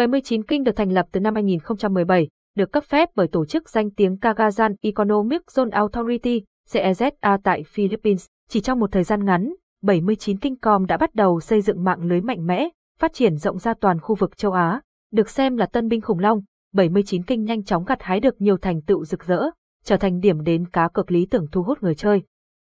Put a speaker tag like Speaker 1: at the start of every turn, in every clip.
Speaker 1: 79 Kinh được thành lập từ năm 2017, được cấp phép bởi tổ chức danh tiếng Cagayan Economic Zone Authority, CEZA tại Philippines. Chỉ trong một thời gian ngắn, 79 Kinh.com đã bắt đầu xây dựng mạng lưới mạnh mẽ, phát triển rộng ra toàn khu vực châu Á. Được xem là tân binh khủng long, 79 Kinh nhanh chóng gặt hái được nhiều thành tựu rực rỡ, trở thành điểm đến cá cược lý tưởng thu hút người chơi.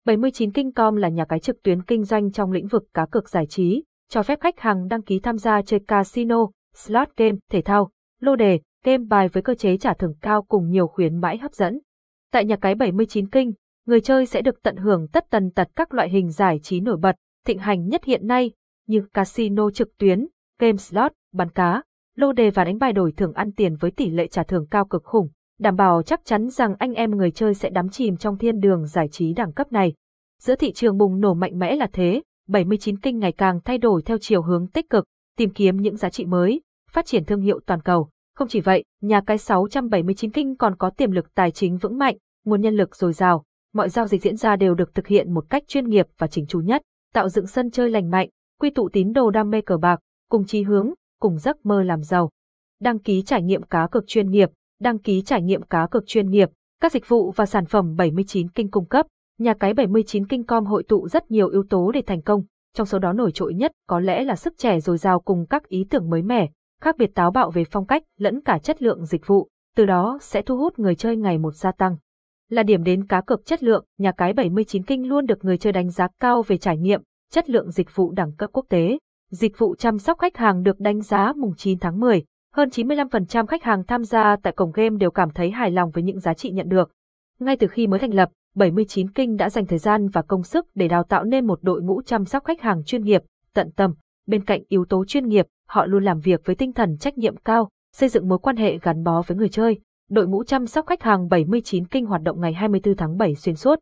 Speaker 1: 79 Kinh.com là nhà cái trực tuyến kinh doanh trong lĩnh vực cá cược giải trí, cho phép khách hàng đăng ký tham gia chơi casino, slot game, thể thao, lô đề, game bài với cơ chế trả thưởng cao cùng nhiều khuyến mãi hấp dẫn. Tại nhà cái 79 Kinh, người chơi sẽ được tận hưởng tất tần tật các loại hình giải trí nổi bật, thịnh hành nhất hiện nay, như casino trực tuyến, game slot, bắn cá, lô đề và đánh bài đổi thưởng ăn tiền với tỷ lệ trả thưởng cao cực khủng, đảm bảo chắc chắn rằng anh em người chơi sẽ đắm chìm trong thiên đường giải trí đẳng cấp này. Giữa thị trường bùng nổ mạnh mẽ là thế, 79 kinh ngày càng thay đổi theo chiều hướng tích cực, tìm kiếm những giá trị mới, phát triển thương hiệu toàn cầu. Không chỉ vậy, nhà cái 679 kinh còn có tiềm lực tài chính vững mạnh, nguồn nhân lực dồi dào, mọi giao dịch diễn ra đều được thực hiện một cách chuyên nghiệp và chỉnh chu nhất, tạo dựng sân chơi lành mạnh, quy tụ tín đồ đam mê cờ bạc, cùng chí hướng, cùng giấc mơ làm giàu. Đăng ký trải nghiệm cá cược chuyên nghiệp, đăng ký trải nghiệm cá cược chuyên nghiệp, các dịch vụ và sản phẩm 79 kinh cung cấp, nhà cái 79 kinh com hội tụ rất nhiều yếu tố để thành công, trong số đó nổi trội nhất có lẽ là sức trẻ dồi dào cùng các ý tưởng mới mẻ, khác biệt táo bạo về phong cách lẫn cả chất lượng dịch vụ, từ đó sẽ thu hút người chơi ngày một gia tăng. Là điểm đến cá cược chất lượng, nhà cái 79 kinh luôn được người chơi đánh giá cao về trải nghiệm, chất lượng dịch vụ đẳng cấp quốc tế. Dịch vụ chăm sóc khách hàng được đánh giá mùng 9 tháng 10, hơn 95% khách hàng tham gia tại cổng game đều cảm thấy hài lòng với những giá trị nhận được. Ngay từ khi mới thành lập, 79 Kinh đã dành thời gian và công sức để đào tạo nên một đội ngũ chăm sóc khách hàng chuyên nghiệp, tận tâm. Bên cạnh yếu tố chuyên nghiệp, họ luôn làm việc với tinh thần trách nhiệm cao, xây dựng mối quan hệ gắn bó với người chơi. Đội ngũ chăm sóc khách hàng 79 Kinh hoạt động ngày 24 tháng 7 xuyên suốt.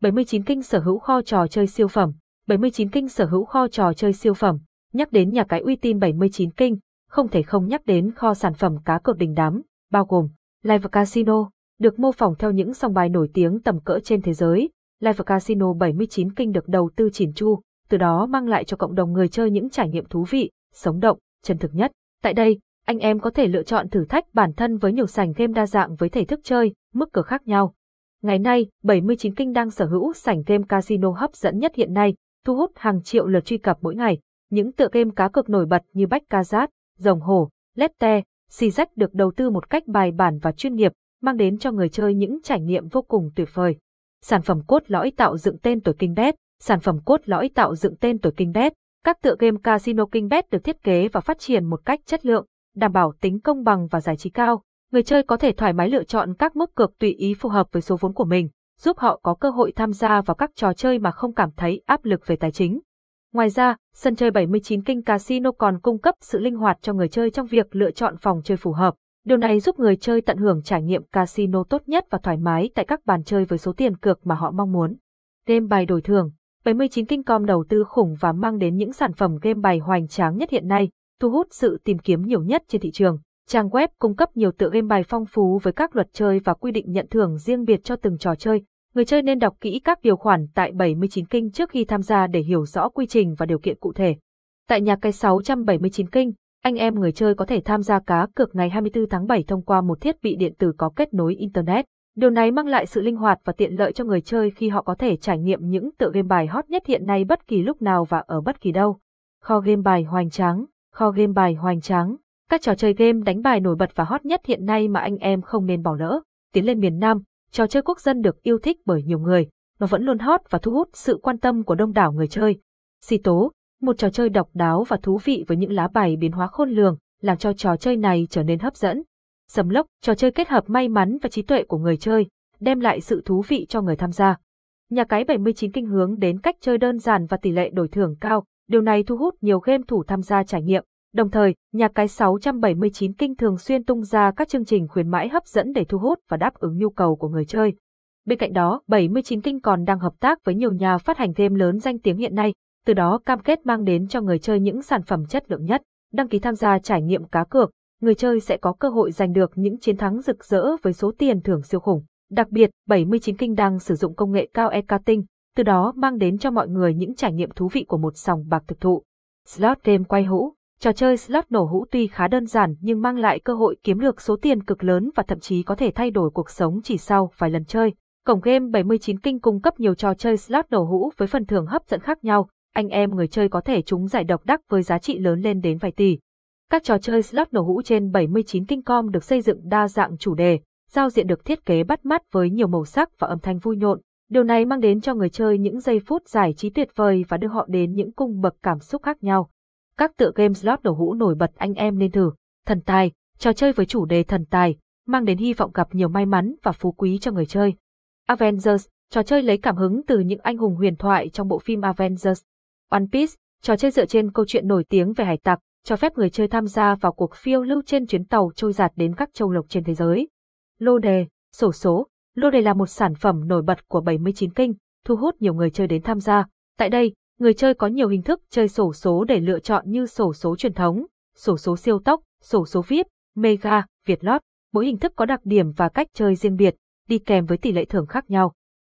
Speaker 1: 79 Kinh sở hữu kho trò chơi siêu phẩm. 79 Kinh sở hữu kho trò chơi siêu phẩm. Nhắc đến nhà cái uy tín 79 Kinh, không thể không nhắc đến kho sản phẩm cá cược đình đám, bao gồm Live Casino, được mô phỏng theo những sòng bài nổi tiếng tầm cỡ trên thế giới. Live Casino 79 Kinh được đầu tư chỉn chu, từ đó mang lại cho cộng đồng người chơi những trải nghiệm thú vị, sống động, chân thực nhất. Tại đây, anh em có thể lựa chọn thử thách bản thân với nhiều sảnh game đa dạng với thể thức chơi, mức cược khác nhau. Ngày nay, 79 Kinh đang sở hữu sảnh game casino hấp dẫn nhất hiện nay, thu hút hàng triệu lượt truy cập mỗi ngày. Những tựa game cá cược nổi bật như Bách Kazat, Rồng Hổ, Lette, xì rách được đầu tư một cách bài bản và chuyên nghiệp, mang đến cho người chơi những trải nghiệm vô cùng tuyệt vời. Sản phẩm cốt lõi tạo dựng tên tuổi Kingbet. Sản phẩm cốt lõi tạo dựng tên tuổi Kingbet. Các tựa game casino Kingbet được thiết kế và phát triển một cách chất lượng, đảm bảo tính công bằng và giải trí cao. Người chơi có thể thoải mái lựa chọn các mức cược tùy ý phù hợp với số vốn của mình, giúp họ có cơ hội tham gia vào các trò chơi mà không cảm thấy áp lực về tài chính. Ngoài ra, sân chơi 79 Kinh Casino còn cung cấp sự linh hoạt cho người chơi trong việc lựa chọn phòng chơi phù hợp. Điều này giúp người chơi tận hưởng trải nghiệm casino tốt nhất và thoải mái tại các bàn chơi với số tiền cược mà họ mong muốn. Game bài đổi thưởng 79 Kinh.com đầu tư khủng và mang đến những sản phẩm game bài hoành tráng nhất hiện nay, thu hút sự tìm kiếm nhiều nhất trên thị trường. Trang web cung cấp nhiều tựa game bài phong phú với các luật chơi và quy định nhận thưởng riêng biệt cho từng trò chơi. Người chơi nên đọc kỹ các điều khoản tại 79 kinh trước khi tham gia để hiểu rõ quy trình và điều kiện cụ thể. Tại nhà cái 679 kinh, anh em người chơi có thể tham gia cá cược ngày 24 tháng 7 thông qua một thiết bị điện tử có kết nối Internet. Điều này mang lại sự linh hoạt và tiện lợi cho người chơi khi họ có thể trải nghiệm những tựa game bài hot nhất hiện nay bất kỳ lúc nào và ở bất kỳ đâu. Kho game bài hoành tráng, kho game bài hoành tráng, các trò chơi game đánh bài nổi bật và hot nhất hiện nay mà anh em không nên bỏ lỡ. Tiến lên miền Nam, trò chơi quốc dân được yêu thích bởi nhiều người, nó vẫn luôn hot và thu hút sự quan tâm của đông đảo người chơi. Xì tố, một trò chơi độc đáo và thú vị với những lá bài biến hóa khôn lường, làm cho trò chơi này trở nên hấp dẫn. Sầm lốc, trò chơi kết hợp may mắn và trí tuệ của người chơi, đem lại sự thú vị cho người tham gia. Nhà cái 79 kinh hướng đến cách chơi đơn giản và tỷ lệ đổi thưởng cao, điều này thu hút nhiều game thủ tham gia trải nghiệm. Đồng thời, nhà cái 679 kinh thường xuyên tung ra các chương trình khuyến mãi hấp dẫn để thu hút và đáp ứng nhu cầu của người chơi. Bên cạnh đó, 79 kinh còn đang hợp tác với nhiều nhà phát hành game lớn danh tiếng hiện nay, từ đó cam kết mang đến cho người chơi những sản phẩm chất lượng nhất. Đăng ký tham gia trải nghiệm cá cược, người chơi sẽ có cơ hội giành được những chiến thắng rực rỡ với số tiền thưởng siêu khủng. Đặc biệt, 79 kinh đang sử dụng công nghệ cao e-cutting, từ đó mang đến cho mọi người những trải nghiệm thú vị của một sòng bạc thực thụ. Slot game quay hũ Trò chơi slot nổ hũ tuy khá đơn giản nhưng mang lại cơ hội kiếm được số tiền cực lớn và thậm chí có thể thay đổi cuộc sống chỉ sau vài lần chơi. Cổng game 79 kinh cung cấp nhiều trò chơi slot nổ hũ với phần thưởng hấp dẫn khác nhau, anh em người chơi có thể trúng giải độc đắc với giá trị lớn lên đến vài tỷ. Các trò chơi slot nổ hũ trên 79 kinh com được xây dựng đa dạng chủ đề, giao diện được thiết kế bắt mắt với nhiều màu sắc và âm thanh vui nhộn. Điều này mang đến cho người chơi những giây phút giải trí tuyệt vời và đưa họ đến những cung bậc cảm xúc khác nhau. Các tựa game slot nổ hũ nổi bật anh em nên thử. Thần tài, trò chơi với chủ đề thần tài, mang đến hy vọng gặp nhiều may mắn và phú quý cho người chơi. Avengers, trò chơi lấy cảm hứng từ những anh hùng huyền thoại trong bộ phim Avengers. One Piece, trò chơi dựa trên câu chuyện nổi tiếng về hải tặc, cho phép người chơi tham gia vào cuộc phiêu lưu trên chuyến tàu trôi giạt đến các châu lục trên thế giới. Lô đề, sổ số, lô đề là một sản phẩm nổi bật của 79 kinh, thu hút nhiều người chơi đến tham gia. Tại đây, người chơi có nhiều hình thức chơi sổ số để lựa chọn như sổ số truyền thống, sổ số siêu tốc, sổ số VIP, Mega, Việt Lót. Mỗi hình thức có đặc điểm và cách chơi riêng biệt, đi kèm với tỷ lệ thưởng khác nhau.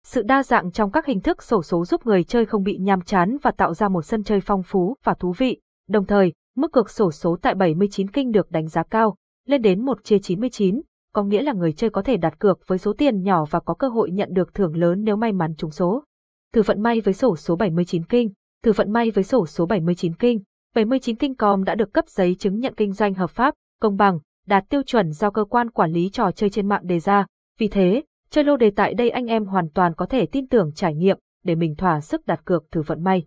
Speaker 1: Sự đa dạng trong các hình thức sổ số giúp người chơi không bị nhàm chán và tạo ra một sân chơi phong phú và thú vị. Đồng thời, mức cược sổ số tại 79 kinh được đánh giá cao, lên đến 1 chia 99, có nghĩa là người chơi có thể đặt cược với số tiền nhỏ và có cơ hội nhận được thưởng lớn nếu may mắn trúng số. Thử vận may với sổ số 79 kinh, thử vận may với sổ số 79 kinh. 79 kinh com đã được cấp giấy chứng nhận kinh doanh hợp pháp, công bằng, đạt tiêu chuẩn do cơ quan quản lý trò chơi trên mạng đề ra. Vì thế, chơi lô đề tại đây anh em hoàn toàn có thể tin tưởng, trải nghiệm, để mình thỏa sức đặt cược thử vận may.